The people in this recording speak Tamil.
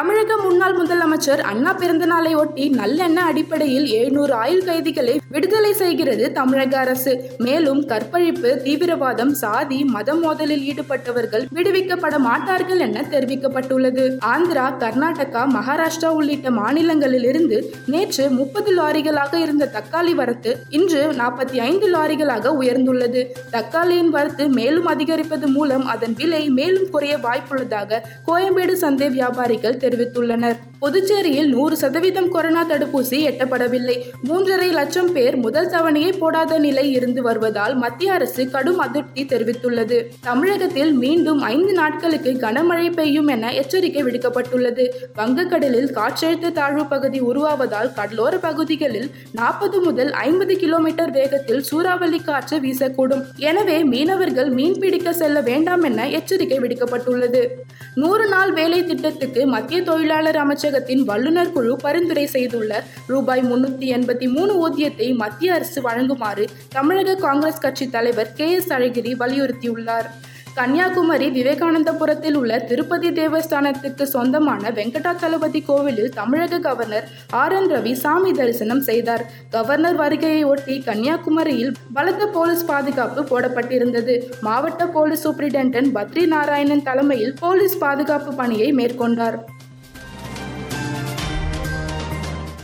தமிழக முன்னாள் முதலமைச்சர் அண்ணா பிறந்தநாளை ஒட்டி நல்லெண்ண அடிப்படையில் எழுநூறு ஆயுள் கைதிகளை விடுதலை செய்கிறது தமிழக அரசு. மேலும் கற்பழிப்பு தீவிரவாதம் சாதி மத மோதலில் ஈடுபட்டவர்கள் விடுவிக்கப்பட மாட்டார்கள் என தெரிவிக்கப்பட்டுள்ளது. ஆந்திரா கர்நாடகா மகாராஷ்டிரா உள்ளிட்ட மாநிலங்களில் இருந்து நேற்று முப்பது லாரிகளாக இருந்த தக்காளி வரத்து இன்று நாற்பத்தி ஐந்து லாரிகளாக உயர்ந்துள்ளது. தக்காளியின் வரத்து மேலும் அதிகரிப்பது மூலம் அதன் விலை மேலும் குறைய வாய்ப்புள்ளதாக கோயம்பேடு சந்தை வியாபாரிகள் தெரிவித்துள்ளனர். தெரிவித்துள்ளனர். புதுச்சேரியில் நூறு சதவீதம் கொரோனா தடுப்பூசி எட்டப்படவில்லை. மூன்றரை லட்சம் பேர் முதல் தவணையை போடாத நிலை இருந்து வருவதால் மத்திய அரசு கடும் அதிருப்தி தெரிவித்துள்ளது. தமிழகத்தில் மீண்டும் ஐந்து நாட்களுக்கு கனமழை பெய்யும் என எச்சரிக்கை விடுக்கப்பட்டுள்ளது. வங்கக்கடலில் காற்றழுத்த தாழ்வு பகுதி உருவாவதால் கடலோர பகுதிகளில் நாற்பது முதல் ஐம்பது கிலோமீட்டர் வேகத்தில் சூறாவளி காற்று வீசக்கூடும். எனவே மீனவர்கள் மீன் பிடிக்க செல்ல வேண்டாம் என எச்சரிக்கை விடுக்கப்பட்டுள்ளது. நூறு நாள் வேலை திட்டத்துக்கு மத்திய தொழிலாளர் அமைச்சர் அமைச்சகத்தின் வல்லுநர் குழு பரிந்துரை செய்துள்ள ரூபாய் முன்னூத்தி எண்பத்தி மூணு ஊதியத்தை மத்திய அரசு வழங்குமாறு தமிழக காங்கிரஸ் கட்சி தலைவர் கே எஸ் அழகிரி வலியுறுத்தியுள்ளார். கன்னியாகுமரி விவேகானந்தபுரத்தில் உள்ள திருப்பதி தேவஸ்தானத்துக்கு சொந்தமான வெங்கடாச்சலபதி கோவிலில் தமிழக கவர்னர் ஆர் என் ரவி சாமி தரிசனம் செய்தார். கவர்னர் வருகையை ஒட்டி கன்னியாகுமரியில் பலத்த போலீஸ் பாதுகாப்பு போடப்பட்டிருந்தது. மாவட்ட போலீஸ் சூப்பரிண்டென்டன்ட் பத்ரி நாராயணன் தலைமையில் போலீஸ் பாதுகாப்பு பணியை மேற்கொண்டார்.